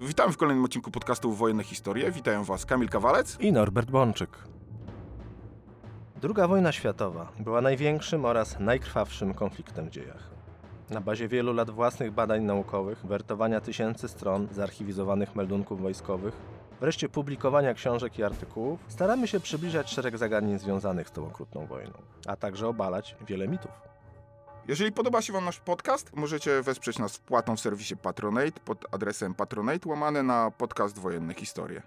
Witamy w kolejnym odcinku podcastu Wojenne Historie. Witają Was Kamil Kawalec. i Norbert Bączyk. Druga wojna światowa była największym oraz najkrwawszym konfliktem w dziejach. Na bazie wielu lat własnych badań naukowych, wertowania tysięcy stron zarchiwizowanych meldunków wojskowych, wreszcie publikowania książek i artykułów, staramy się przybliżać szereg zagadnień związanych z tą okrutną wojną, a także obalać wiele mitów. Jeżeli podoba się Wam nasz podcast, możecie wesprzeć nas wpłatą w serwisie Patronate pod adresem patronate łamane na podcast Wojenne Historie.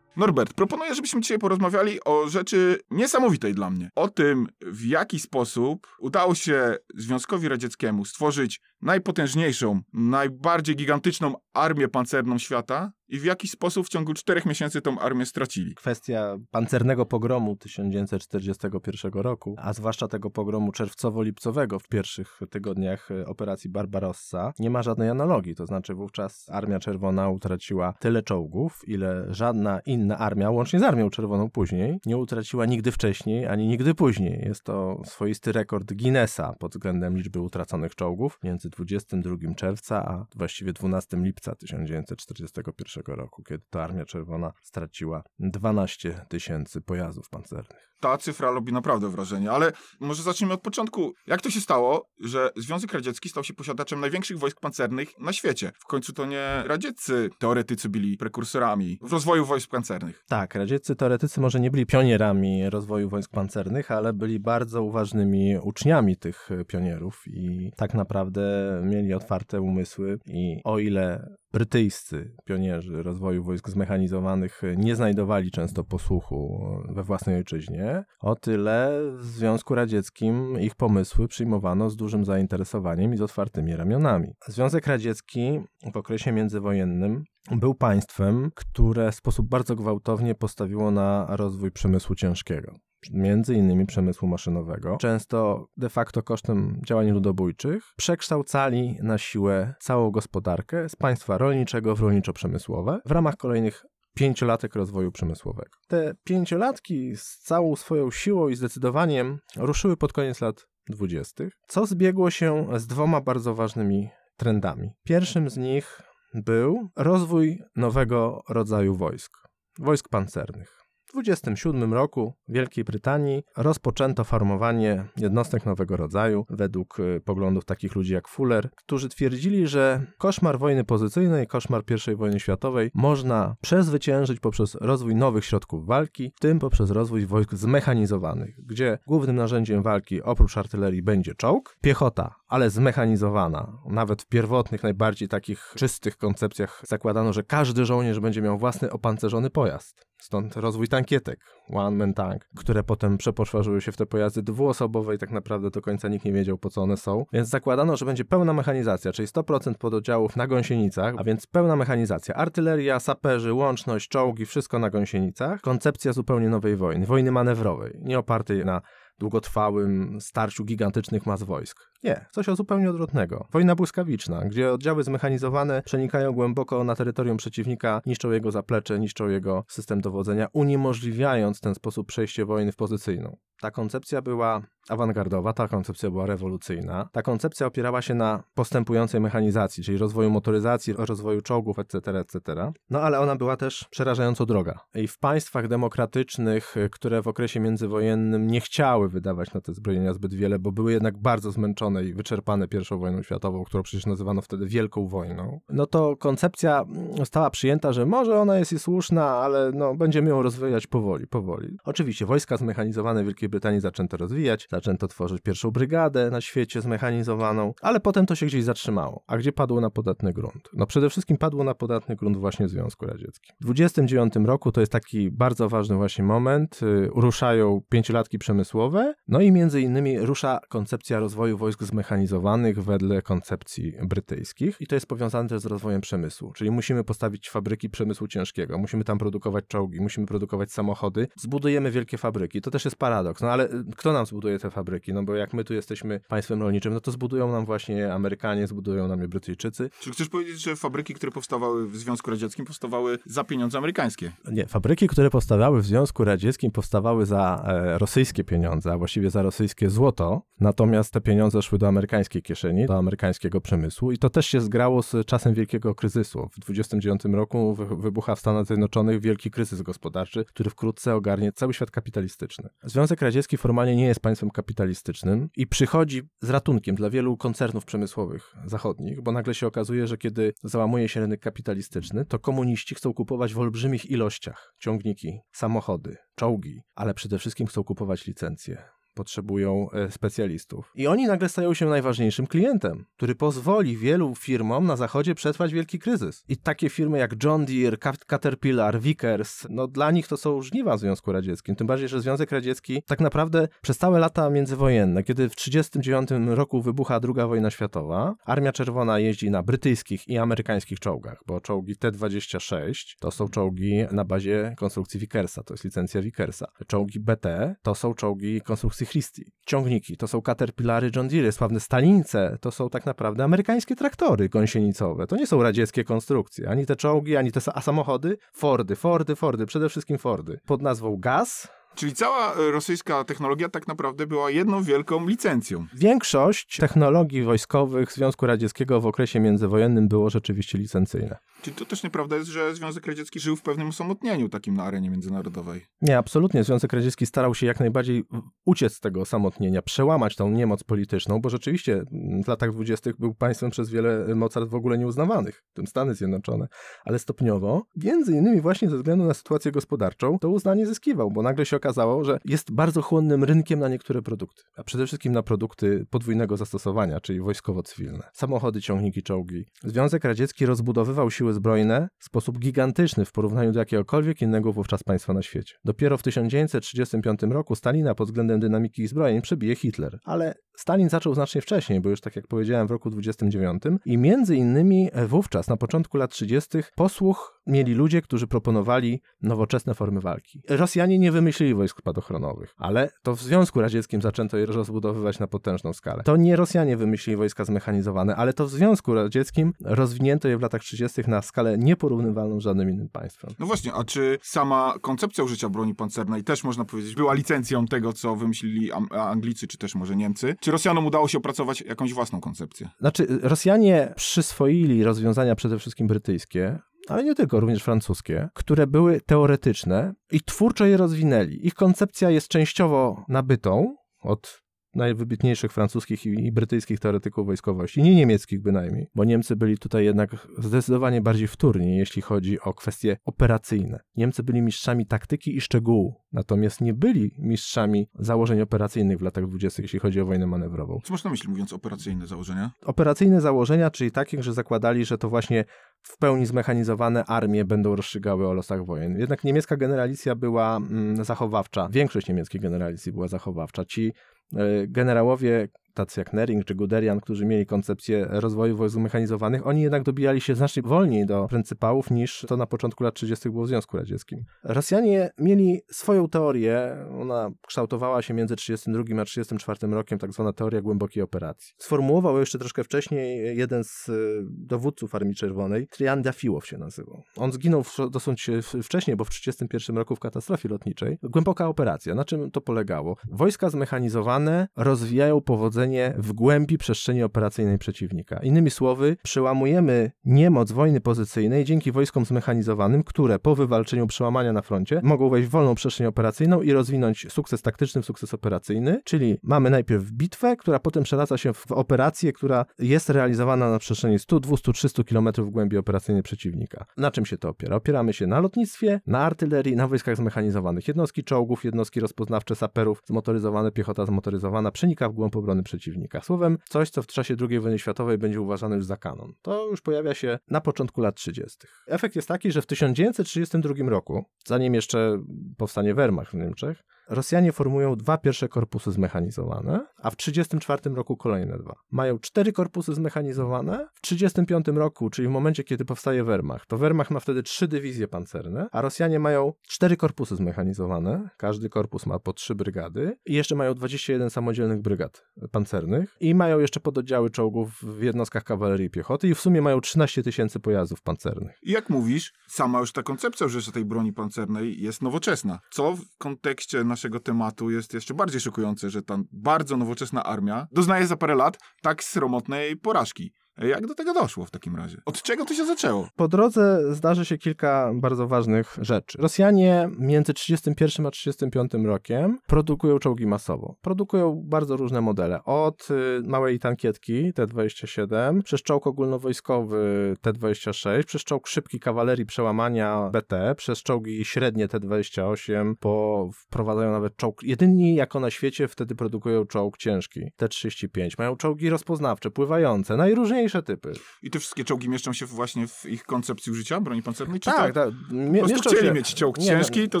Norbert, proponuję, żebyśmy dzisiaj porozmawiali o rzeczy niesamowitej dla mnie. O tym, w jaki sposób udało się Związkowi Radzieckiemu stworzyć najpotężniejszą, najbardziej gigantyczną armię pancerną świata i w jaki sposób w ciągu czterech miesięcy tą armię stracili. Kwestia pancernego pogromu 1941 roku, a zwłaszcza tego pogromu czerwcowo-lipcowego w pierwszych tygodniach e, operacji Barbarossa, nie ma żadnej analogii. To znaczy wówczas Armia Czerwona utraciła tyle czołgów, ile żadna inna armia, łącznie z Armią Czerwoną później, nie utraciła nigdy wcześniej, ani nigdy później. Jest to swoisty rekord Guinnessa pod względem liczby utraconych czołgów między 22 czerwca, a właściwie 12 lipca 1941 roku, kiedy to Armia Czerwona straciła 12 tysięcy pojazdów pancernych. Ta cyfra robi naprawdę wrażenie, ale może zacznijmy od początku. Jak to się stało, że Związek Radziecki stał się posiadaczem największych wojsk pancernych na świecie? W końcu to nie radzieccy teoretycy byli prekursorami w rozwoju wojsk pancernych. Tak, radzieccy teoretycy może nie byli pionierami rozwoju wojsk pancernych, ale byli bardzo uważnymi uczniami tych pionierów i tak naprawdę mieli otwarte umysły i o ile brytyjscy pionierzy rozwoju wojsk zmechanizowanych nie znajdowali często posłuchu we własnej ojczyźnie, o tyle w Związku Radzieckim ich pomysły przyjmowano z dużym zainteresowaniem i z otwartymi ramionami. Związek Radziecki w okresie międzywojennym był państwem, które w sposób bardzo gwałtownie postawiło na rozwój przemysłu ciężkiego między innymi przemysłu maszynowego, często de facto kosztem działań ludobójczych, przekształcali na siłę całą gospodarkę z państwa rolniczego w rolniczo-przemysłowe w ramach kolejnych pięciolatek rozwoju przemysłowego. Te pięciolatki z całą swoją siłą i zdecydowaniem ruszyły pod koniec lat dwudziestych, co zbiegło się z dwoma bardzo ważnymi trendami. Pierwszym z nich był rozwój nowego rodzaju wojsk, wojsk pancernych. W 27 roku w Wielkiej Brytanii rozpoczęto formowanie jednostek nowego rodzaju według y, poglądów takich ludzi jak Fuller, którzy twierdzili, że koszmar wojny pozycyjnej, koszmar I wojny światowej można przezwyciężyć poprzez rozwój nowych środków walki, w tym poprzez rozwój wojsk zmechanizowanych, gdzie głównym narzędziem walki oprócz artylerii będzie czołg, piechota, ale zmechanizowana. Nawet w pierwotnych, najbardziej takich czystych koncepcjach zakładano, że każdy żołnierz będzie miał własny opancerzony pojazd. Stąd rozwój tankietek, one-man tank, które potem przepoczwarzyły się w te pojazdy dwuosobowe i tak naprawdę do końca nikt nie wiedział, po co one są. Więc zakładano, że będzie pełna mechanizacja, czyli 100% pododdziałów na gąsienicach, a więc pełna mechanizacja. Artyleria, saperzy, łączność, czołgi, wszystko na gąsienicach. Koncepcja zupełnie nowej wojny, wojny manewrowej, nie opartej na długotrwałym starciu gigantycznych mas wojsk. Nie, coś o zupełnie odwrotnego. Wojna błyskawiczna, gdzie oddziały zmechanizowane przenikają głęboko na terytorium przeciwnika, niszczą jego zaplecze, niszczą jego system dowodzenia, uniemożliwiając w ten sposób przejście wojny w pozycyjną. Ta koncepcja była awangardowa, ta koncepcja była rewolucyjna. Ta koncepcja opierała się na postępującej mechanizacji, czyli rozwoju motoryzacji, rozwoju czołgów, etc., etc. No ale ona była też przerażająco droga. I w państwach demokratycznych, które w okresie międzywojennym nie chciały wydawać na te zbrojenia zbyt wiele, bo były jednak bardzo zmęczone i wyczerpane I wojną światową, którą przecież nazywano wtedy Wielką Wojną, no to koncepcja została przyjęta, że może ona jest i słuszna, ale no, będziemy ją rozwijać powoli, powoli. Oczywiście wojska zmechanizowane w Wielkiej Brytanii zaczęto rozwijać, zaczęto tworzyć pierwszą brygadę na świecie zmechanizowaną, ale potem to się gdzieś zatrzymało. A gdzie padło na podatny grunt? No przede wszystkim padło na podatny grunt właśnie w Związku Radzieckim. W 29 roku to jest taki bardzo ważny właśnie moment, yy, ruszają pięciolatki przemysłowe, no i między innymi rusza koncepcja rozwoju wojsk zmechanizowanych wedle koncepcji brytyjskich i to jest powiązane też z rozwojem przemysłu, czyli musimy postawić fabryki przemysłu ciężkiego, musimy tam produkować czołgi, musimy produkować samochody, zbudujemy wielkie fabryki. To też jest paradoks paradoks. No ale y, kto nam zbuduje te fabryki? No bo jak my tu jesteśmy państwem rolniczym, no to zbudują nam właśnie Amerykanie, zbudują nam je Brytyjczycy. Czyli chcesz powiedzieć, że fabryki, które powstawały w Związku Radzieckim, powstawały za pieniądze amerykańskie? Nie, fabryki, które powstawały w Związku Radzieckim, powstawały za e, rosyjskie pieniądze, a właściwie za rosyjskie złoto, natomiast te pieniądze szły do amerykańskiej kieszeni, do amerykańskiego przemysłu i to też się zgrało z czasem wielkiego kryzysu. W 29 roku wy, wybucha w Stanach Zjednoczonych wielki kryzys gospodarczy, który wkrótce ogarnie cały świat kapitalistyczny. Związek Radziecki formalnie nie jest państwem kapitalistycznym i przychodzi z ratunkiem dla wielu koncernów przemysłowych zachodnich, bo nagle się okazuje, że kiedy załamuje się rynek kapitalistyczny, to komuniści chcą kupować w olbrzymich ilościach ciągniki, samochody, czołgi, ale przede wszystkim chcą kupować licencje potrzebują e, specjalistów. I oni nagle stają się najważniejszym klientem, który pozwoli wielu firmom na zachodzie przetrwać wielki kryzys. I takie firmy jak John Deere, Caterpillar, Vickers, no dla nich to są żniwa w Związku Radzieckim. Tym bardziej, że Związek Radziecki tak naprawdę przez całe lata międzywojenne, kiedy w 1939 roku wybucha II wojna światowa, Armia Czerwona jeździ na brytyjskich i amerykańskich czołgach, bo czołgi T-26 to są czołgi na bazie konstrukcji Vickersa, to jest licencja Vickersa. Czołgi BT to są czołgi konstrukcji Christie. Ciągniki to są Caterpillary John Deere, sławne Stalinice to są tak naprawdę amerykańskie traktory gąsienicowe. To nie są radzieckie konstrukcje. Ani te czołgi, ani te a samochody. Fordy, Fordy, Fordy, przede wszystkim Fordy. Pod nazwą GAZ Czyli cała e, rosyjska technologia tak naprawdę była jedną wielką licencją. Większość technologii wojskowych Związku Radzieckiego w okresie międzywojennym było rzeczywiście licencyjne. Czyli to też nieprawda jest, że Związek Radziecki żył w pewnym osamotnieniu takim na arenie międzynarodowej. Nie, absolutnie. Związek Radziecki starał się jak najbardziej uciec z tego osamotnienia, przełamać tą niemoc polityczną, bo rzeczywiście w latach dwudziestych był państwem przez wiele mocarstw w ogóle nieuznawanych, w tym Stany Zjednoczone, ale stopniowo, między innymi właśnie ze względu na sytuację gospodarczą, to uznanie zyskiwał, bo nagle się okazało, że jest bardzo chłonnym rynkiem na niektóre produkty, a przede wszystkim na produkty podwójnego zastosowania, czyli wojskowo-cywilne. Samochody, ciągniki, czołgi. Związek Radziecki rozbudowywał siły zbrojne w sposób gigantyczny w porównaniu do jakiegokolwiek innego wówczas państwa na świecie. Dopiero w 1935 roku Stalina pod względem dynamiki zbrojeń przebije Hitler, ale Stalin zaczął znacznie wcześniej, bo już tak jak powiedziałem w roku 29 i między innymi wówczas, na początku lat 30. posłuch mieli ludzie, którzy proponowali nowoczesne formy walki. Rosjanie nie wymyślili wojsk spadochronowych, ale to w Związku Radzieckim zaczęto je rozbudowywać na potężną skalę. To nie Rosjanie wymyślili wojska zmechanizowane, ale to w Związku Radzieckim rozwinięto je w latach 30. na skalę nieporównywalną z żadnym innym państwem. No właśnie, a czy sama koncepcja użycia broni pancernej też można powiedzieć była licencją tego, co wymyślili Anglicy, czy też może Niemcy? Czy Rosjanom udało się opracować jakąś własną koncepcję? Znaczy, Rosjanie przyswoili rozwiązania przede wszystkim brytyjskie, ale nie tylko, również francuskie, które były teoretyczne i twórczo je rozwinęli. Ich koncepcja jest częściowo nabytą od najwybitniejszych francuskich i, brytyjskich teoretyków wojskowości, nie niemieckich bynajmniej, bo Niemcy byli tutaj jednak zdecydowanie bardziej wtórni, jeśli chodzi o kwestie operacyjne. Niemcy byli mistrzami taktyki i szczegółu, natomiast nie byli mistrzami założeń operacyjnych w latach dwudziestych, jeśli chodzi o wojnę manewrową. Co masz na myśli mówiąc operacyjne założenia? Operacyjne założenia, czyli takie, że zakładali, że to właśnie w pełni zmechanizowane armie będą rozstrzygały o losach wojen. Jednak niemiecka generalicja była mm, zachowawcza. Większość niemieckiej generalicji była zachowawcza. Ci E, generałowie tacy jak Nering czy Guderian, którzy mieli koncepcję rozwoju wojsk zmechanizowanych, oni jednak dobijali się znacznie wolniej do pryncypałów niż to na początku lat 30. było w Związku Radzieckim. Rosjanie mieli swoją teorię, ona kształtowała się między 32 a 34 rokiem, tak zwana teoria głębokiej operacji. Sformułował jeszcze troszkę wcześniej jeden z e, dowódców Armii Czerwonej, Trian Dafiłow się nazywał. On zginął dosyć wcześniej, bo w 31 roku w katastrofie lotniczej. Głęboka operacja. Na czym to polegało? Wojska zmechanizowane rozwijają powodzenie w głębi przestrzeni operacyjnej przeciwnika. Innymi słowy, przełamujemy niemoc wojny pozycyjnej dzięki wojskom zmechanizowanym, które po wywalczeniu przełamania na froncie mogą wejść w wolną przestrzeń operacyjną i rozwinąć sukces taktyczny w sukces operacyjny, czyli mamy najpierw bitwę, która potem przeradza się w operację, która jest realizowana na przestrzeni 100, 200, 300 km w głębi operacyjnej przeciwnika. Na czym się to opiera? Opieramy się na lotnictwie, na artylerii, na wojskach zmechanizowanych. Jednostki czołgów, jednostki rozpoznawcze saperów, zmotoryzowane, piechota zmotoryzowana, przenika w głąb obrony przeciwnika przeciwnika. Słowem, coś, co w czasie II wojny światowej będzie uważane już za kanon. To już pojawia się na początku lat 30. Efekt jest taki, że w 1932 roku, zanim jeszcze powstanie Wehrmacht w Niemczech, Rosjanie formują dwa pierwsze korpusy zmechanizowane, a w 1934 roku kolejne dwa. Mają cztery korpusy zmechanizowane. W 1935 roku, czyli w momencie, kiedy powstaje Wehrmacht, to Wehrmacht ma wtedy trzy dywizje pancerne, a Rosjanie mają cztery korpusy zmechanizowane. Każdy korpus ma po trzy brygady i jeszcze mają 21 samodzielnych brygad pancernych i mają jeszcze pododdziały czołgów w jednostkach kawalerii i piechoty i w sumie mają 13 tysięcy pojazdów pancernych. I jak mówisz, sama już ta koncepcja użycia tej broni pancernej jest nowoczesna. Co w kontekście naszego tematu jest jeszcze bardziej szokujące, że ta bardzo nowoczesna armia doznaje za parę lat tak sromotnej porażki. Jak do tego doszło w takim razie? Od czego to się zaczęło? Po drodze zdarzy się kilka bardzo ważnych rzeczy. Rosjanie między 31 a 35 rokiem produkują czołgi masowo. Produkują bardzo różne modele. Od y, małej tankietki T-27, przez czołg ogólnowojskowy T-26, przez czołg szybki kawalerii przełamania BT, przez czołgi średnie T-28, po wprowadzają nawet czołg. Jedyni jako na świecie wtedy produkują czołg ciężki T-35. Mają czołgi rozpoznawcze, pływające, najróżniejsze typy. I te wszystkie czołgi mieszczą się właśnie w ich koncepcji użycia broni pancernej? Czy Tak, tak. po Mie- prostu mieszczą chcieli się- mieć czołg Nie, ciężki, to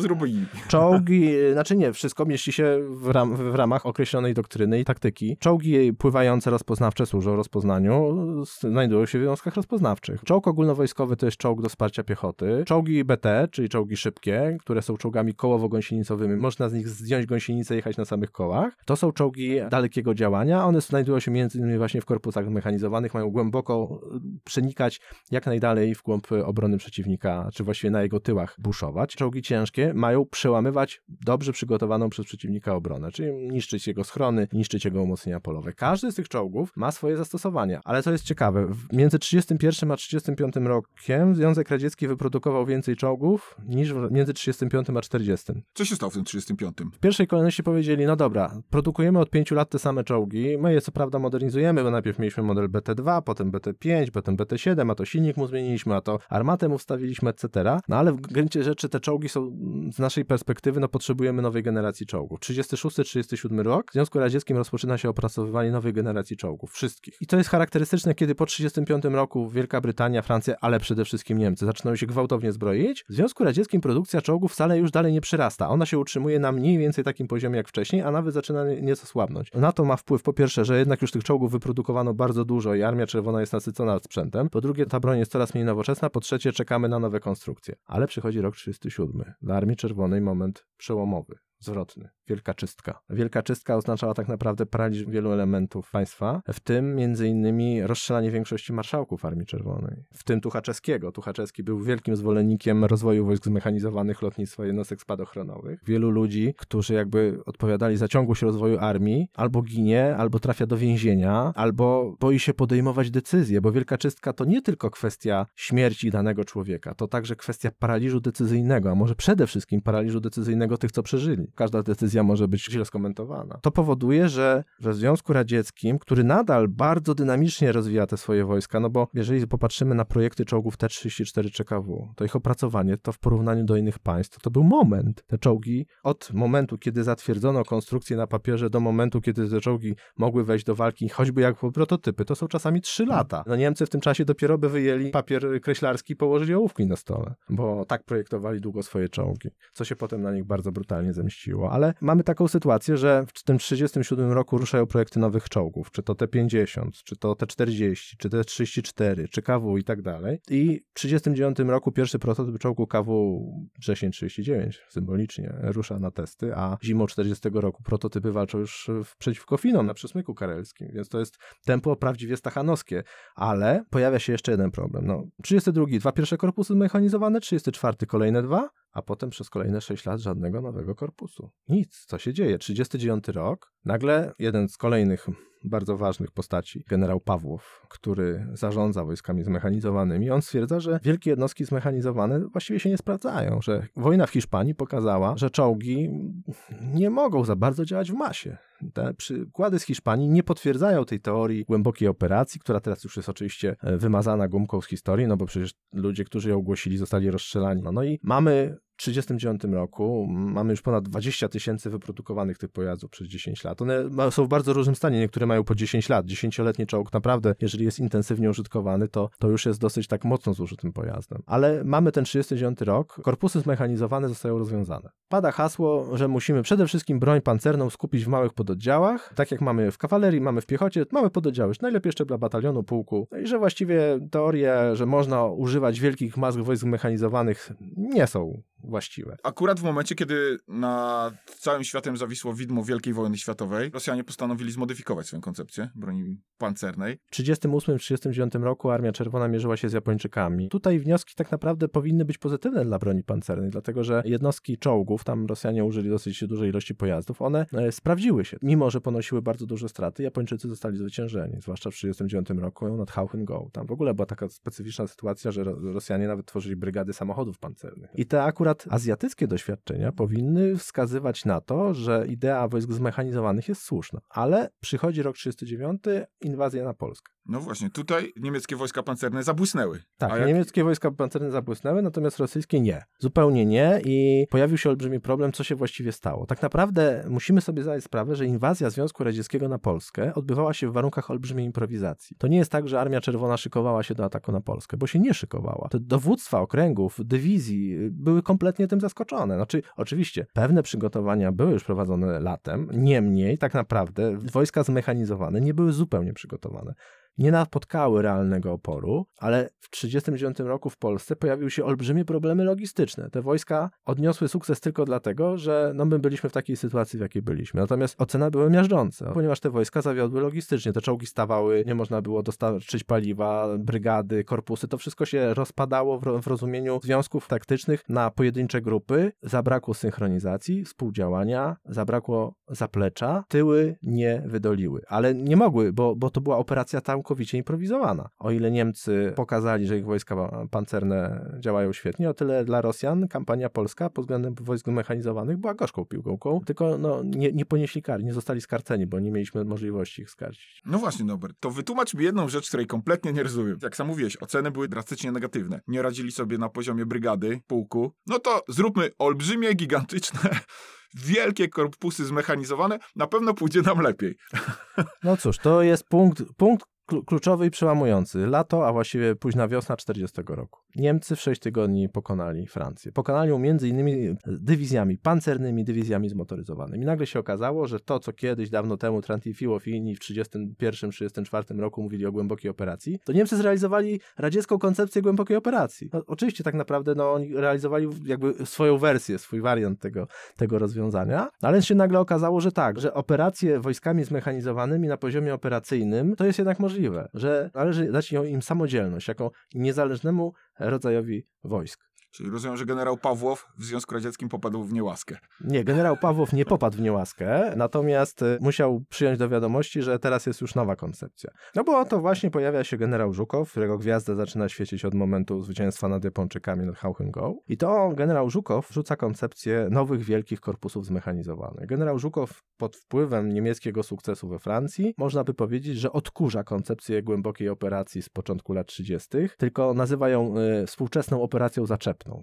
zrobili. Czołgi, znaczy nie, wszystko mieści się w, ram, w ramach określonej doktryny i taktyki. Czołgi pływające rozpoznawcze służą rozpoznaniu, znajdują się w jednostkach rozpoznawczych. Czołg ogólnowojskowy to jest czołg do wsparcia piechoty. Czołgi BT, czyli czołgi szybkie, które są czołgami kołowo-gąsienicowymi, można z nich zdjąć gąsienicę i jechać na samych kołach. To są czołgi dalekiego działania, one znajdują się między innymi właśnie w korpusach mechanizowanych, mają głęboko y, przenikać jak najdalej w głąb obrony przeciwnika, czy właściwie na jego tyłach buszować. Czołgi ciężkie mają przełamywać dobrze przygotowaną przez przeciwnika obronę, czyli niszczyć jego schrony, niszczyć jego umocnienia polowe. Każdy z tych czołgów ma swoje zastosowania, ale co jest ciekawe, między 31 a 35 rokiem Związek Radziecki wyprodukował więcej czołgów niż między 35 a 40. Co się stało w tym 35? W pierwszej kolejności powiedzieli, no dobra, produkujemy od pięciu lat te same czołgi, my je co prawda modernizujemy, bo najpierw mieliśmy model BT2, potem BT5, potem BT7, a to silnik mu zmieniliśmy, a to armatę mu wstawiliśmy, etc. No ale w gruncie rzeczy te czołgi są, z naszej perspektywy, no potrzebujemy nowej generacji czołgów. 36-37 rok, w Związku Radzieckim rozpoczyna się opracowywanie nowej generacji czołgów, wszystkich. I to jest charakterystyczne, kiedy po 35 roku Wielka Brytania, Francja, ale przede wszystkim Niemcy zaczynają się gwałtownie zbroić. W Związku Radzieckim produkcja czołgów wcale już dalej nie przyrasta. Ona się utrzymuje na mniej więcej takim poziomie jak wcześniej, a nawet zaczyna nie- nieco słabnąć. Na to ma wpływ po pierwsze, że jednak już tych czołgów wyprodukowano bardzo dużo i Armia Czerwona jest nasycona sprzętem. Po drugie, ta broń jest coraz mniej nowoczesna. Po trzecie, czekamy na nowe konstrukcje. Ale przychodzi rok 37. Dla Armii Czerwonej moment przełomowy. Zwrotny. Wielka czystka. Wielka czystka oznaczała tak naprawdę paraliż wielu elementów państwa, w tym między innymi rozstrzelanie większości marszałków Armii Czerwonej, w tym Tuchaczewskiego. Tuchaczewski był wielkim zwolennikiem rozwoju wojsk zmechanizowanych, lotnictwa, jednostek spadochronowych. Wielu ludzi, którzy jakby odpowiadali za ciągłość rozwoju armii, albo ginie, albo trafia do więzienia, albo boi się podejmować decyzje, bo wielka czystka to nie tylko kwestia śmierci danego człowieka, to także kwestia paraliżu decyzyjnego, a może przede wszystkim paraliżu decyzyjnego tych, co przeżyli. Każda decyzja może być źle skomentowana. To powoduje, że w Związku Radzieckim, który nadal bardzo dynamicznie rozwija te swoje wojska, no bo jeżeli popatrzymy na projekty czołgów T-34 CKW, to ich opracowanie to w porównaniu do innych państw, to był moment. Te czołgi od momentu, kiedy zatwierdzono konstrukcję na papierze, do momentu, kiedy te czołgi mogły wejść do walki, choćby jako prototypy, to są czasami 3 lata. No Niemcy w tym czasie dopiero by wyjęli papier kreślarski i położyli ołówki na stole, bo tak projektowali długo swoje czołgi, co się potem na nich bardzo brutalnie zemściło. Ale mamy taką sytuację, że w tym 37 roku ruszają projekty nowych czołgów, czy to T-50, czy to T-40, czy T-34, czy KW i tak dalej. I w 39 roku pierwszy prototyp czołgu KW wrzesień 39 symbolicznie rusza na testy, a zimą 40 roku prototypy walczą już przeciwko Finom na przesmyku karelskim, więc to jest tempo prawdziwie stachanowskie. Ale pojawia się jeszcze jeden problem. No, 32 dwa pierwsze korpusy zmechanizowane, 34 kolejne dwa, a potem przez kolejne 6 lat żadnego nowego korpusu. Nic, co się dzieje? 39 rok, nagle jeden z kolejnych bardzo ważnych postaci, generał Pawłow, który zarządza wojskami zmechanizowanymi, on stwierdza, że wielkie jednostki zmechanizowane właściwie się nie sprawdzają, że wojna w Hiszpanii pokazała, że czołgi nie mogą za bardzo działać w masie. Te przykłady z Hiszpanii nie potwierdzają tej teorii głębokiej operacji, która teraz już jest oczywiście e, wymazana gumką z historii, no bo przecież ludzie, którzy ją ogłosili, zostali rozstrzelani. No, no i mamy 1939 roku. Mamy już ponad 20 tysięcy wyprodukowanych tych pojazdów przez 10 lat. One są w bardzo różnym stanie. Niektóre mają po 10 lat. 10-letni czołg naprawdę, jeżeli jest intensywnie użytkowany, to, to już jest dosyć tak mocno zużytym pojazdem. Ale mamy ten 39 rok. Korpusy zmechanizowane zostają rozwiązane. Pada hasło, że musimy przede wszystkim broń pancerną skupić w małych pododdziałach. Tak jak mamy w kawalerii, mamy w piechocie, małe pododdziały. Najlepiej jeszcze dla batalionu, pułku. No i że właściwie teorie, że można używać wielkich mas wojsk zmechanizowanych nie są właściwe. Akurat w momencie, kiedy nad całym światem zawisło widmo Wielkiej Wojny Światowej, Rosjanie postanowili zmodyfikować swoją koncepcję broni pancernej. W 1938-1939 roku Armia Czerwona mierzyła się z Japończykami. Tutaj wnioski tak naprawdę powinny być pozytywne dla broni pancernej, dlatego że jednostki czołgów, tam Rosjanie użyli dosyć dużej ilości pojazdów, one e, sprawdziły się. Mimo, że ponosiły bardzo duże straty, Japończycy zostali zwyciężeni, zwłaszcza w 1939 roku nad Hauchen-Go. Tam w ogóle była taka specyficzna sytuacja, że Ro- Rosjanie nawet tworzyli brygady samochodów pancernych. I te akurat azjatyckie doświadczenia powinny wskazywać na to, że idea wojsk zmechanizowanych jest słuszna. Ale przychodzi rok 1939, inwazja na Polskę. No właśnie, tutaj niemieckie wojska pancerne zabłysnęły. Tak, jak- niemieckie wojska pancerne zabłysnęły, natomiast rosyjskie nie. Zupełnie nie i pojawił się olbrzymi problem, co się właściwie stało. Tak naprawdę musimy sobie zdać sprawę, że inwazja Związku Radzieckiego na Polskę odbywała się w warunkach olbrzymiej improwizacji. To nie jest tak, że Armia Czerwona szykowała się do ataku na Polskę, bo się nie szykowała. Te dowództwa okręgów, dywizji y, były kompletnie tym zaskoczone. Znaczy, oczywiście, pewne przygotowania były już prowadzone latem, niemniej tak naprawdę wojska zmechanizowane nie były zupełnie przygotowane nie napotkały realnego oporu, ale w 1939 roku w Polsce pojawiły się olbrzymie problemy logistyczne. Te wojska odniosły sukces tylko dlatego, że no my byliśmy w takiej sytuacji, w jakiej byliśmy. Natomiast oceny były miażdżące, ponieważ te wojska zawiodły logistycznie. Te czołgi stawały, nie można było dostarczyć paliwa, brygady, korpusy. To wszystko się rozpadało w, ro- w rozumieniu związków taktycznych na pojedyncze grupy. Zabrakło synchronizacji, współdziałania, zabrakło zaplecza. Tyły nie wydoliły, ale nie mogły, bo, bo to była operacja całkowicie improwizowana. O ile Niemcy pokazali, że ich wojska pancerne działają świetnie, o tyle dla Rosjan kampania polska pod względem wojsk mechanizowanych była gorzką piłką, tylko no, nie, nie ponieśli kary, nie zostali skarceni, bo nie mieliśmy możliwości ich skarcić. No właśnie, Norbert, to wytłumacz mi jedną rzecz, której kompletnie nie rozumiem. Jak sam mówiłeś, oceny były drastycznie negatywne. Nie radzili sobie na poziomie brygady, pułku. No to zróbmy olbrzymie, gigantyczne, wielkie korpusy zmechanizowane. Na pewno pójdzie nam lepiej. No cóż, to jest punkt, punkt kluczowy i przełamujący. Lato, a właściwie późna wiosna 40 roku. Niemcy w 6 tygodni pokonali Francję. Pokonali ją między innymi dywizjami pancernymi, dywizjami zmotoryzowanymi. Nagle się okazało, że to, co kiedyś dawno temu Trantifiłow i inni w 31-34 roku mówili o głębokiej operacji, to Niemcy zrealizowali radziecką koncepcję głębokiej operacji. No, oczywiście tak naprawdę no, oni realizowali jakby swoją wersję, swój wariant tego, tego rozwiązania, ale się nagle okazało, że tak, że operacje wojskami zmechanizowanymi na poziomie operacyjnym to jest jednak możliwe, że należy dać im samodzielność jako niezależnemu rodzajowi wojsk. Czyli rozumiem, że generał Pawłow w Związku Radzieckim popadł w niełaskę. Nie, generał Pawłow nie popadł w niełaskę, natomiast y, musiał przyjąć do wiadomości, że teraz jest już nowa koncepcja. No bo oto właśnie pojawia się generał Żukow, którego gwiazda zaczyna świecić od momentu zwycięstwa nad Japończykami nad Hauchen-Go. I to generał Żukow rzuca koncepcję nowych wielkich korpusów zmechanizowanych. Generał Żukow pod wpływem niemieckiego sukcesu we Francji, można by powiedzieć, że odkurza koncepcję głębokiej operacji z początku lat 30., tylko nazywa ją y, współczesną operacją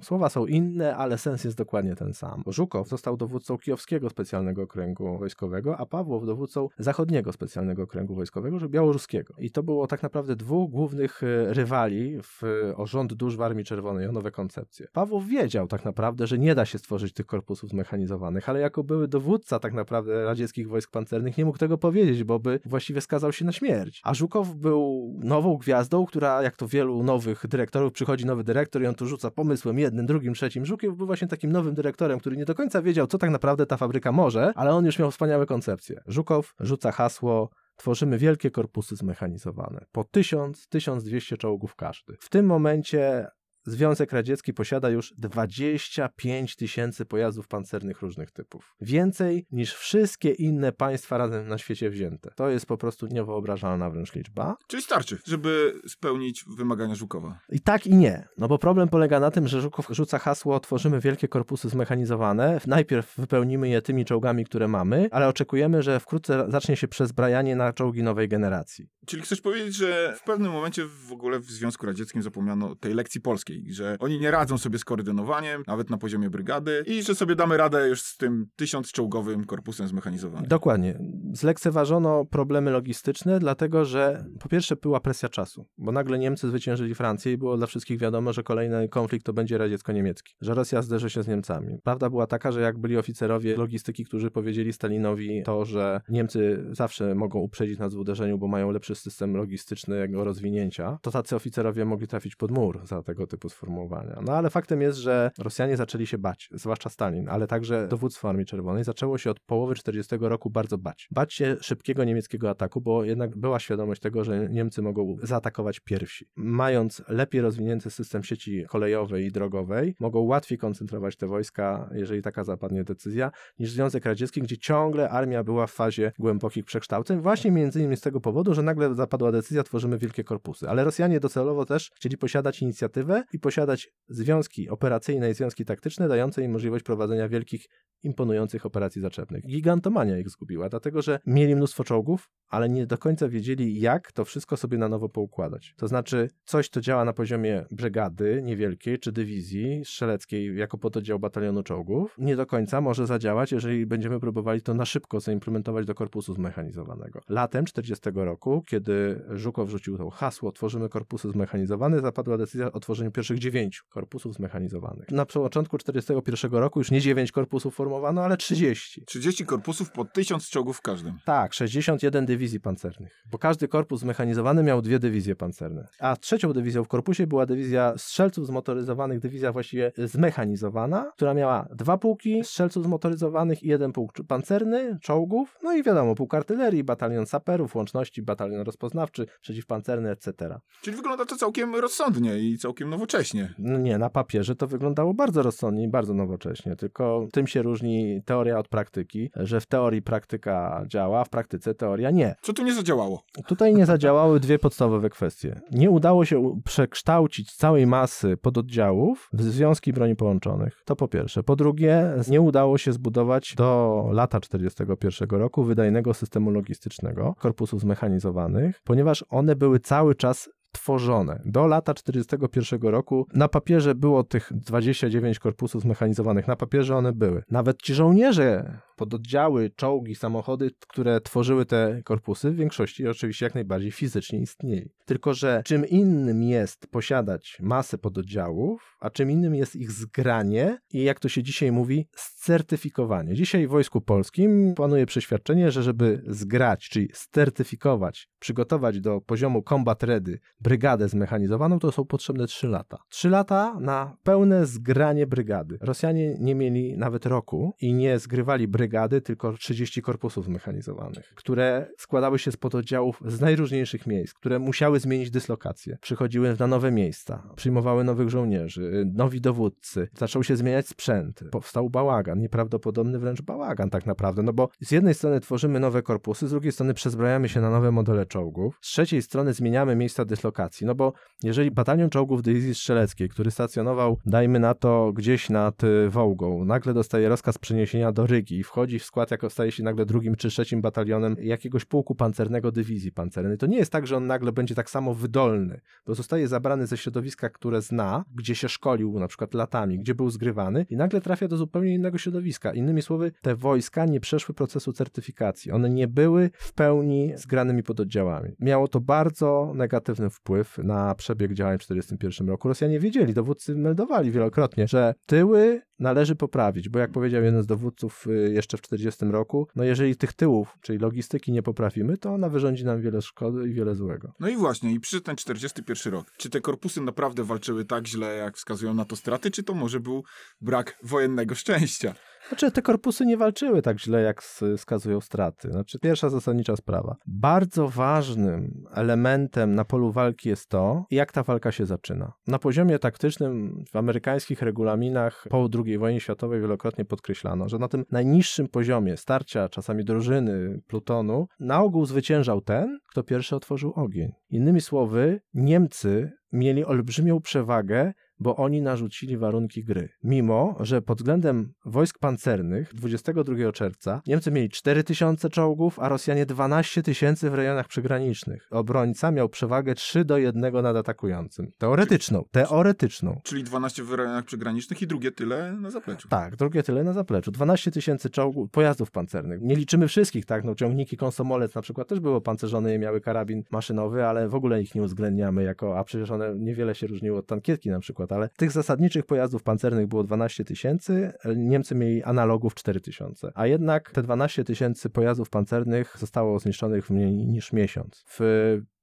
Słowa są inne, ale sens jest dokładnie ten sam. Żukow został dowódcą Kijowskiego Specjalnego Okręgu Wojskowego, a Pawłow dowódcą Zachodniego Specjalnego Okręgu Wojskowego, że białoruskiego. I to było tak naprawdę dwóch głównych y, rywali w, o rząd dusz w Armii Czerwonej, o nowe koncepcje. Pawłow wiedział tak naprawdę, że nie da się stworzyć tych korpusów zmechanizowanych, ale jako były dowódca tak naprawdę radzieckich wojsk pancernych nie mógł tego powiedzieć, bo by właściwie skazał się na śmierć. A Żukow był nową gwiazdą, która jak to wielu nowych dyrektorów, przychodzi nowy dyrektor i on tu rzuca jednym, drugim, trzecim. Żukow był właśnie takim nowym dyrektorem, który nie do końca wiedział, co tak naprawdę ta fabryka może, ale on już miał wspaniałe koncepcje. Żukow rzuca hasło tworzymy wielkie korpusy zmechanizowane. Po 1000-1200 czołgów każdy. W tym momencie Związek Radziecki posiada już 25 tysięcy pojazdów pancernych różnych typów. Więcej niż wszystkie inne państwa razem na świecie wzięte. To jest po prostu niewyobrażalna wręcz liczba. Czyli starczy, żeby spełnić wymagania Żukowa. I tak i nie. No bo problem polega na tym, że Żukow rzuca hasło tworzymy wielkie korpusy zmechanizowane. Najpierw wypełnimy je tymi czołgami, które mamy, ale oczekujemy, że wkrótce zacznie się przezbrajanie na czołgi nowej generacji. Czyli chcesz powiedzieć, że w pewnym momencie w ogóle w Związku Radzieckim zapomniano tej lekcji polskiej, że oni nie radzą sobie z koordynowaniem, nawet na poziomie brygady i że sobie damy radę już z tym tysiącczołgowym korpusem zmechanizowanym. Dokładnie. Zlekceważono problemy logistyczne, dlatego że po pierwsze była presja czasu, bo nagle Niemcy zwyciężyli Francję i było dla wszystkich wiadomo, że kolejny konflikt to będzie radziecko-niemiecki, że Rosja zderzy się z Niemcami. Prawda była taka, że jak byli oficerowie logistyki, którzy powiedzieli Stalinowi to, że Niemcy zawsze mogą uprzedzić nas w uderzeniu, bo mają lepszy system logistycznego rozwinięcia, to tacy oficerowie mogli trafić pod mur za tego typu sformułowania. No ale faktem jest, że Rosjanie zaczęli się bać, zwłaszcza Stalin, ale także dowództwo Armii Czerwonej zaczęło się od połowy 40 roku bardzo bać. Bać się szybkiego niemieckiego ataku, bo jednak była świadomość tego, że Niemcy mogą zaatakować pierwsi. Mając lepiej rozwinięty system sieci kolejowej i drogowej, mogą łatwiej koncentrować te wojska, jeżeli taka zapadnie decyzja, niż Związek Radziecki, gdzie ciągle armia była w fazie głębokich przekształceń, właśnie między innymi z tego powodu, że nagle zapadła decyzja, tworzymy wielkie korpusy. Ale Rosjanie docelowo też chcieli posiadać inicjatywę i posiadać związki operacyjne i związki taktyczne, dające im możliwość prowadzenia wielkich, imponujących operacji zaczepnych. Gigantomania ich zgubiła, dlatego że mieli mnóstwo czołgów, ale nie do końca wiedzieli, jak to wszystko sobie na nowo poukładać. To znaczy, coś, co działa na poziomie brygady niewielkiej czy dywizji strzeleckiej jako pododdział batalionu czołgów, nie do końca może zadziałać, jeżeli będziemy próbowali to na szybko zaimplementować do korpusu zmechanizowanego. Latem 40 roku, kiedy Żukow rzucił to hasło tworzymy korpusy zmechanizowane, zapadła decyzja o tworzeniu pierwszych dziewięciu korpusów zmechanizowanych. Na początku 41 roku już nie dziewięć korpusów formowano, ale 30. 30 korpusów po 1000 czołgów w każdym. Tak, 61 dywizji pancernych, bo każdy korpus zmechanizowany miał dwie dywizje pancerne. A trzecią dywizją w korpusie była dywizja strzelców zmotoryzowanych, dywizja właściwie zmechanizowana, która miała dwa pułki strzelców zmotoryzowanych i jeden pułk pancerny, czołgów, no i wiadomo, pułk artylerii, batalion saperów, łączności, batalion rozpoznawczy, przeciwpancerny, etc. Czyli wygląda to całkiem rozsądnie i całkiem nowocześnie. No nie, na papierze to wyglądało bardzo rozsądnie i bardzo nowocześnie, tylko tym się różni teoria od praktyki, że w teorii praktyka działa, w praktyce teoria nie. Co tu nie zadziałało? Tutaj nie zadziałały dwie podstawowe kwestie. Nie udało się przekształcić całej masy pododdziałów w związki broni połączonych. To po pierwsze. Po drugie, nie udało się zbudować do lata 41 roku wydajnego systemu logistycznego korpusów zmechanizowanych, ponieważ one były cały czas tworzone. Do lata 41 roku na papierze było tych 29 korpusów zmechanizowanych. Na papierze one były. Nawet ci żołnierze, pododdziały, czołgi, samochody, które tworzyły te korpusy, w większości oczywiście jak najbardziej fizycznie istnieli. Tylko, że czym innym jest posiadać masę pododdziałów, a czym innym jest ich zgranie i jak to się dzisiaj mówi, scertyfikowanie. Dzisiaj w Wojsku Polskim panuje przeświadczenie, że żeby zgrać, czyli stertyfikować, przygotować do poziomu combat ready brygadę zmechanizowaną, to są potrzebne 3 lata. 3 lata na pełne zgranie brygady. Rosjanie nie mieli nawet roku i nie zgrywali brygady, tylko 30 korpusów zmechanizowanych, które składały się z pododdziałów z najróżniejszych miejsc, które musiały zmienić dyslokację. Przychodziły na nowe miejsca, przyjmowały nowych żołnierzy, nowi dowódcy, zaczął się zmieniać sprzęt, powstał bałagan, nieprawdopodobny wręcz bałagan tak naprawdę, no bo z jednej strony tworzymy nowe korpusy, z drugiej strony przezbrajamy się na nowe modele czołgów, z trzeciej strony zmieniamy miejsca dyslokacji, no bo jeżeli batalion czołgów dywizji strzeleckiej, który stacjonował, dajmy na to, gdzieś nad y, Wołgą, nagle dostaje rozkaz przeniesienia do Rygi i wchodzi w skład, jako staje się nagle drugim czy trzecim batalionem jakiegoś pułku pancernego dywizji pancernej, to nie jest tak, że on nagle będzie tak samo wydolny, bo zostaje zabrany ze środowiska, które zna, gdzie się szkolił na przykład latami, gdzie był zgrywany i nagle trafia do zupełnie innego środowiska. Innymi słowy, te wojska nie przeszły procesu certyfikacji. One nie były w pełni zgranymi pododdziałami. Miało to bardzo negatywny wpływ na przebieg działań w 1941 roku. Rosjanie wiedzieli, dowódcy meldowali wielokrotnie, że tyły należy poprawić, bo jak powiedział jeden z dowódców y, jeszcze w 1940 roku, no jeżeli tych tyłów, czyli logistyki nie poprawimy, to ona wyrządzi nam wiele szkody i wiele złego. No i właśnie, i przyszedł ten 41 rok. Czy te korpusy naprawdę walczyły tak źle, jak wskazują na to straty, czy to może był brak wojennego szczęścia? Znaczy, te korpusy nie walczyły tak źle, jak wskazują straty. Znaczy, pierwsza zasadnicza sprawa. Bardzo ważnym elementem na polu walki jest to, jak ta walka się zaczyna. Na poziomie taktycznym w amerykańskich regulaminach po II wojnie światowej wielokrotnie podkreślano, że na tym najniższym poziomie starcia, czasami drużyny, plutonu, na ogół zwyciężał ten, kto pierwszy otworzył ogień. Innymi słowy, Niemcy mieli olbrzymią przewagę bo oni narzucili warunki gry. Mimo, że pod względem wojsk pancernych 22 czerwca Niemcy mieli 4000 czołgów, a Rosjanie 12 tysięcy w rejonach przygranicznych. Obrońca miał przewagę 3 do 1 nad atakującym. Teoretyczną, teoretyczną. Czyli 12 w rejonach przygranicznych i drugie tyle na zapleczu. Tak, drugie tyle na zapleczu. 12 tysięcy czołgów, pojazdów pancernych. Nie liczymy wszystkich, tak? No, ciągniki konsomolec na przykład też były opancerzone i miały karabin maszynowy, ale w ogóle ich nie uwzględniamy jako, a przecież one niewiele się różniły od tankietki na przykład, ale tych zasadniczych pojazdów pancernych było 12 tysięcy, Niemcy mieli analogów 4 tysiące. A jednak te 12 tysięcy pojazdów pancernych zostało zniszczonych w mniej niż miesiąc. W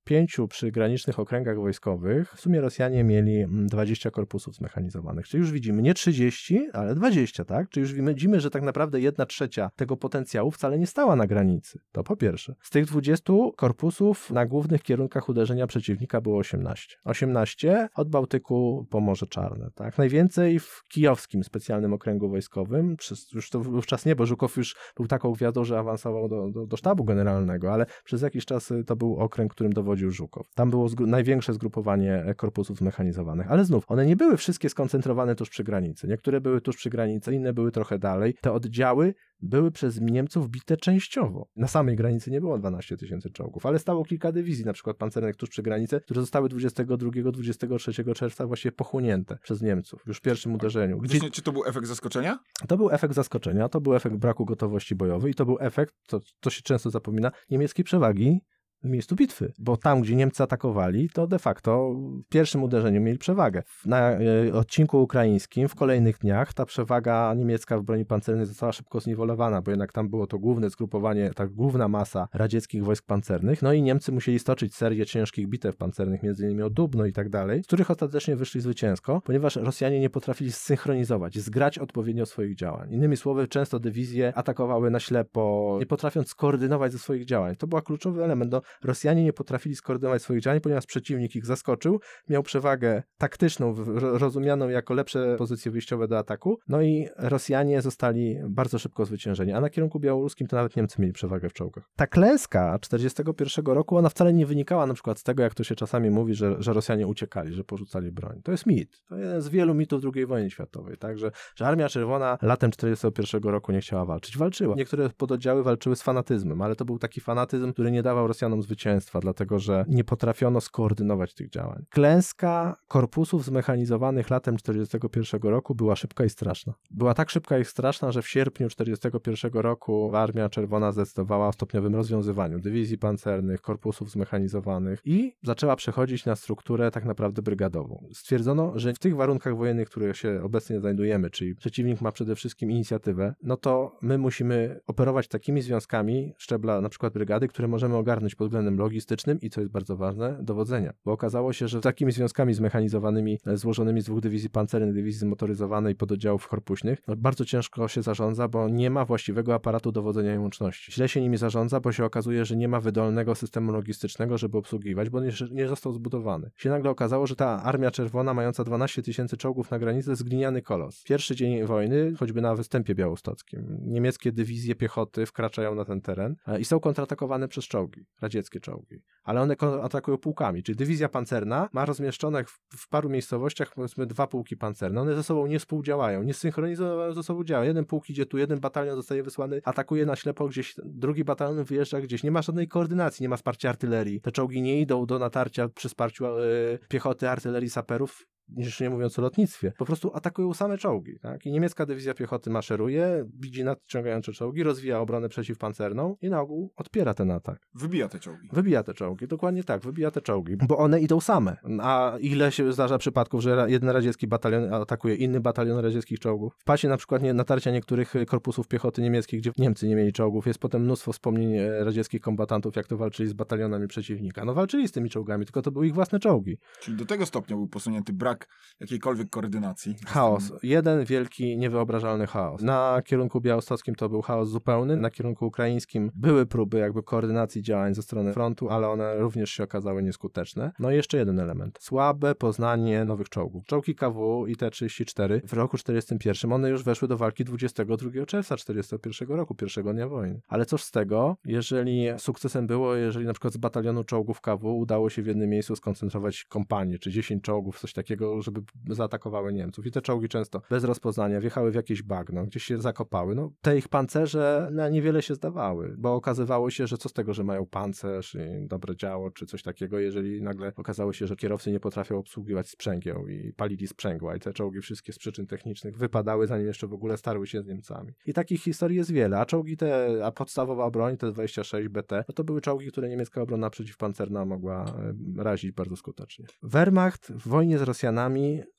pięciu przygranicznych okręgach wojskowych w sumie Rosjanie mieli 20 korpusów zmechanizowanych. Czyli już widzimy nie 30, ale 20, tak? Czyli już widzimy, że tak naprawdę jedna trzecia tego potencjału wcale nie stała na granicy. To po pierwsze. Z tych 20 korpusów na głównych kierunkach uderzenia przeciwnika było 18. 18 od Bałtyku po Morze Czarne, tak? Najwięcej w kijowskim specjalnym okręgu wojskowym, przez, już to wówczas nie, bo Żukow już był taką gwiazdą, że awansował do, do, do sztabu generalnego, ale przez jakiś czas to był okręg, którym dowodził Żukow. Tam było zgru największe zgrupowanie korpusów zmechanizowanych, ale znów, one nie były wszystkie skoncentrowane tuż przy granicy. Niektóre były tuż przy granicy, inne były trochę dalej. Te oddziały były przez Niemców bite częściowo. Na samej granicy nie było 12 tysięcy czołgów, ale stało kilka dywizji, na przykład pancernych tuż przy granicy, które zostały 22-23 czerwca właśnie pochłonięte przez Niemców już w pierwszym uderzeniu. Gdzie... Czy to był efekt zaskoczenia? To był efekt zaskoczenia, to był efekt braku gotowości bojowej i to był efekt, to, to się często zapomina, niemieckiej przewagi w miejscu bitwy, bo tam, gdzie Niemcy atakowali, to de facto w pierwszym uderzeniu mieli przewagę. Na e, odcinku ukraińskim w kolejnych dniach ta przewaga niemiecka w broni pancernej została szybko zniwelowana, bo jednak tam było to główne zgrupowanie, ta główna masa radzieckich wojsk pancernych, no i Niemcy musieli stoczyć serię ciężkich bitew pancernych, między innymi o Dubno i tak dalej, z których ostatecznie wyszli zwycięsko, ponieważ Rosjanie nie potrafili zsynchronizować, zgrać odpowiednio swoich działań. Innymi słowy, często dywizje atakowały na ślepo, nie potrafiąc skoordynować ze swoich działań. To był kluczowy element. No, Rosjanie nie potrafili skoordynować swoich działań, ponieważ przeciwnik ich zaskoczył, miał przewagę taktyczną, rozumianą jako lepsze pozycje wyjściowe do ataku, no i Rosjanie zostali bardzo szybko zwyciężeni, a na kierunku białoruskim to nawet Niemcy mieli przewagę w czołgach. Ta klęska 41 roku, ona wcale nie wynikała na przykład z tego, jak to się czasami mówi, że, że Rosjanie uciekali, że porzucali broń. To jest mit. To jeden z wielu mitów II wojny światowej, tak, że, że Armia Czerwona latem 41 roku nie chciała walczyć. Walczyła. Niektóre pododdziały walczyły z fanatyzmem, ale to był taki fanatyzm, który nie dawał Rosjanom zwycięstwa, dlatego że nie potrafiono skoordynować tych działań. Klęska korpusów zmechanizowanych latem 1941 roku była szybka i straszna. Była tak szybka i straszna, że w sierpniu 1941 roku Armia Czerwona zdecydowała o stopniowym rozwiązywaniu dywizji pancernych, korpusów zmechanizowanych i zaczęła przechodzić na strukturę tak naprawdę brygadową. Stwierdzono, że w tych warunkach wojennych, w których się obecnie znajdujemy, czyli przeciwnik ma przede wszystkim inicjatywę, no to my musimy operować takimi związkami szczebla na przykład brygady, które możemy ogarnąć pod względem logistycznym i co jest bardzo ważne, dowodzenia. Bo okazało się, że takimi związkami zmechanizowanymi, e, złożonymi z dwóch dywizji pancernych, dywizji zmotoryzowanej pododdziałów korpuśnych, no bardzo ciężko się zarządza, bo nie ma właściwego aparatu dowodzenia i łączności. Źle się nimi zarządza, bo się okazuje, że nie ma wydolnego systemu logistycznego, żeby obsługiwać, bo nie, nie został zbudowany. Się nagle okazało, że ta Armia Czerwona, mająca 12 tysięcy czołgów na granicy, jest gliniany kolos. Pierwszy dzień wojny, choćby na występie białostockim, niemieckie dywizje piechoty wkraczają na ten teren e, i są kontratakowane przez czołgi, radzieckie czołgi, ale one atakują pułkami, czyli dywizja pancerna ma rozmieszczone w, w, paru miejscowościach powiedzmy dwa pułki pancerne, one ze sobą nie współdziałają, nie synchronizują ze sobą działa. Jeden pułk idzie tu, jeden batalion zostaje wysłany, atakuje na ślepo gdzieś, drugi batalion wyjeżdża gdzieś, nie ma żadnej koordynacji, nie ma wsparcia artylerii. Te czołgi nie idą do natarcia przy wsparciu yy, piechoty, artylerii, saperów, już nie mówiąc o lotnictwie, po prostu atakują same czołgi. Tak? I niemiecka dywizja piechoty maszeruje, widzi nadciągające czołgi, rozwija obronę przeciwpancerną i na ogół odpiera ten atak. Wybija te czołgi. Wybija te czołgi, dokładnie tak, wybija te czołgi, bo one idą same. A ile się zdarza przypadków, że jeden radziecki batalion atakuje inny batalion radzieckich czołgów? W pasie na przykład natarcia niektórych korpusów piechoty niemieckich, gdzie Niemcy nie mieli czołgów, jest potem mnóstwo wspomnień e, radzieckich kombatantów, jak to walczyli z batalionami przeciwnika. No walczyli z tymi czołgami, tylko to były ich własne czołgi. Czyli do tego stopnia był posunięty brak jakiejkolwiek koordynacji. Chaos. Jeden wielki, niewyobrażalny chaos. Na kierunku białostockim to był chaos zupełny, na kierunku ukraińskim były próby jakby koordynacji działań ze strony frontu, ale one również się okazały nieskuteczne. No i jeszcze jeden element. Słabe poznanie nowych czołgów. Czołgi KW i T-34 w roku 41 one już weszły do walki 22 czerwca 41 roku, pierwszego dnia wojny. Ale cóż z tego, jeżeli sukcesem było, jeżeli na przykład z batalionu czołgów KW udało się w jednym miejscu skoncentrować kompanię, czy 10 czołgów, coś takiego żeby zaatakowały Niemców. I te czołgi często bez rozpoznania wjechały w jakieś bagno, gdzieś się zakopały. No, te ich pancerze na niewiele się zdawały, bo okazywało się, że co z tego, że mają pancerz i dobre działo, czy coś takiego, jeżeli nagle okazało się, że kierowcy nie potrafią obsługiwać sprzęgieł i palili sprzęgła i te czołgi wszystkie z przyczyn technicznych wypadały, zanim jeszcze w ogóle starły się z Niemcami. I takich historii jest wiele, a czołgi te, a podstawowa broń, te 26 BT, no to były czołgi, które niemiecka obrona przeciwpancerna mogła e, razić bardzo skutecznie. Wehrmacht w wojnie z Rosjanami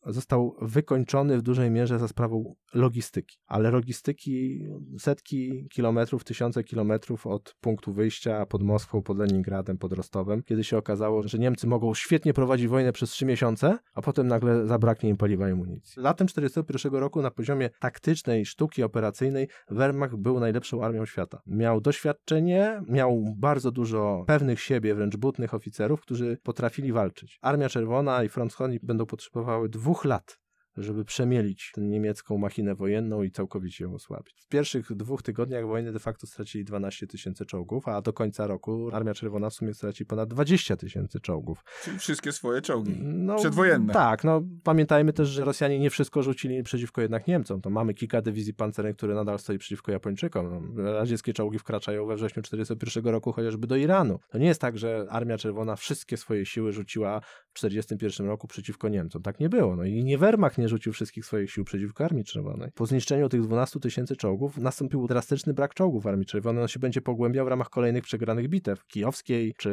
został wykończony w dużej mierze za sprawą logistyki, ale logistyki setki kilometrów, tysiące kilometrów od punktu wyjścia pod Moskwą, pod Leningradem, pod Rostowem, kiedy się okazało, że Niemcy mogą świetnie prowadzić wojnę przez trzy miesiące, a potem nagle zabraknie im paliwa i amunicji. Latem 1941 roku na poziomie taktycznej sztuki operacyjnej Wehrmacht był najlepszą armią świata. Miał doświadczenie, miał bardzo dużo pewnych siebie, wręcz butnych oficerów, którzy potrafili walczyć. Armia Czerwona i Front Wschodni będą potrzebowały dwóch lat żeby przemielić tę niemiecką machinę wojenną i całkowicie ją osłabić. W pierwszych dwóch tygodniach wojny de facto stracili 12 tysięcy czołgów, a do końca roku Armia Czerwona w sumie straci ponad 20 tysięcy czołgów. Czyli wszystkie swoje czołgi. No, Przedwojenne. Tak, no pamiętajmy też, że Rosjanie nie wszystko rzucili przeciwko jednak Niemcom. To mamy kilka dywizji pancernych, które nadal stoi przeciwko Japończykom. No, radzieckie czołgi wkraczają we wrześniu 1941 roku chociażby do Iranu. To nie jest tak, że Armia Czerwona wszystkie swoje siły rzuciła w 1941 roku przeciwko Niemcom. Tak nie było. No i nie Wehrmacht nie rzucił wszystkich swoich sił przeciwko Armii Czerwonej. Po zniszczeniu tych 12 tysięcy czołgów nastąpił drastyczny brak czołgów Armii Czerwonej. On się będzie pogłębiał w ramach kolejnych przegranych bitew kijowskiej czy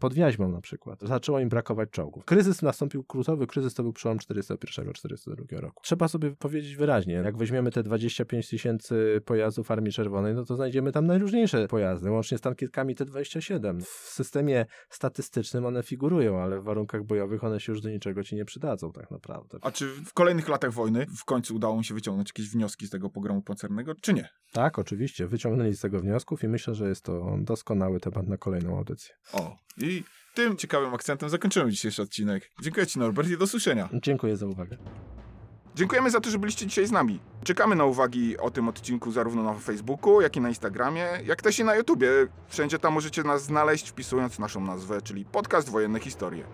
pod Wiaźmą na przykład. Zaczęło im brakować czołgów. Kryzys nastąpił, krutowy kryzys to był przełom 41-42 roku. Trzeba sobie powiedzieć wyraźnie, jak weźmiemy te 25 tysięcy pojazdów Armii Czerwonej, no to znajdziemy tam najróżniejsze pojazdy, łącznie z tankietkami T-27. W systemie statystycznym one figurują, ale w warunkach bojowych one się już do niczego ci nie przydadzą tak naprawdę. A czy w kolejnych latach wojny w końcu udało mi się wyciągnąć jakieś wnioski z tego pogromu pancernego, czy nie? Tak, oczywiście. Wyciągnęli z tego wniosków i myślę, że jest to doskonały temat na kolejną audycję. O, i tym ciekawym akcentem zakończymy dzisiejszy odcinek. Dziękuję Ci Norbert i do słyszenia. Dziękuję za uwagę. Dziękujemy za to, że byliście dzisiaj z nami. Czekamy na uwagi o tym odcinku zarówno na Facebooku, jak i na Instagramie, jak też i na YouTubie. Wszędzie tam możecie nas znaleźć wpisując naszą nazwę, czyli Podcast Wojenne Historie.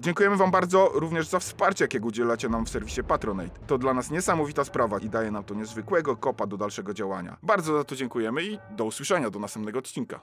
Dziękujemy Wam bardzo również za wsparcie, jakiego udzielacie nam w serwisie Patronate. To dla nas niesamowita sprawa i daje nam to niezwykłego kopa do dalszego działania. Bardzo za to dziękujemy i do usłyszenia do następnego odcinka.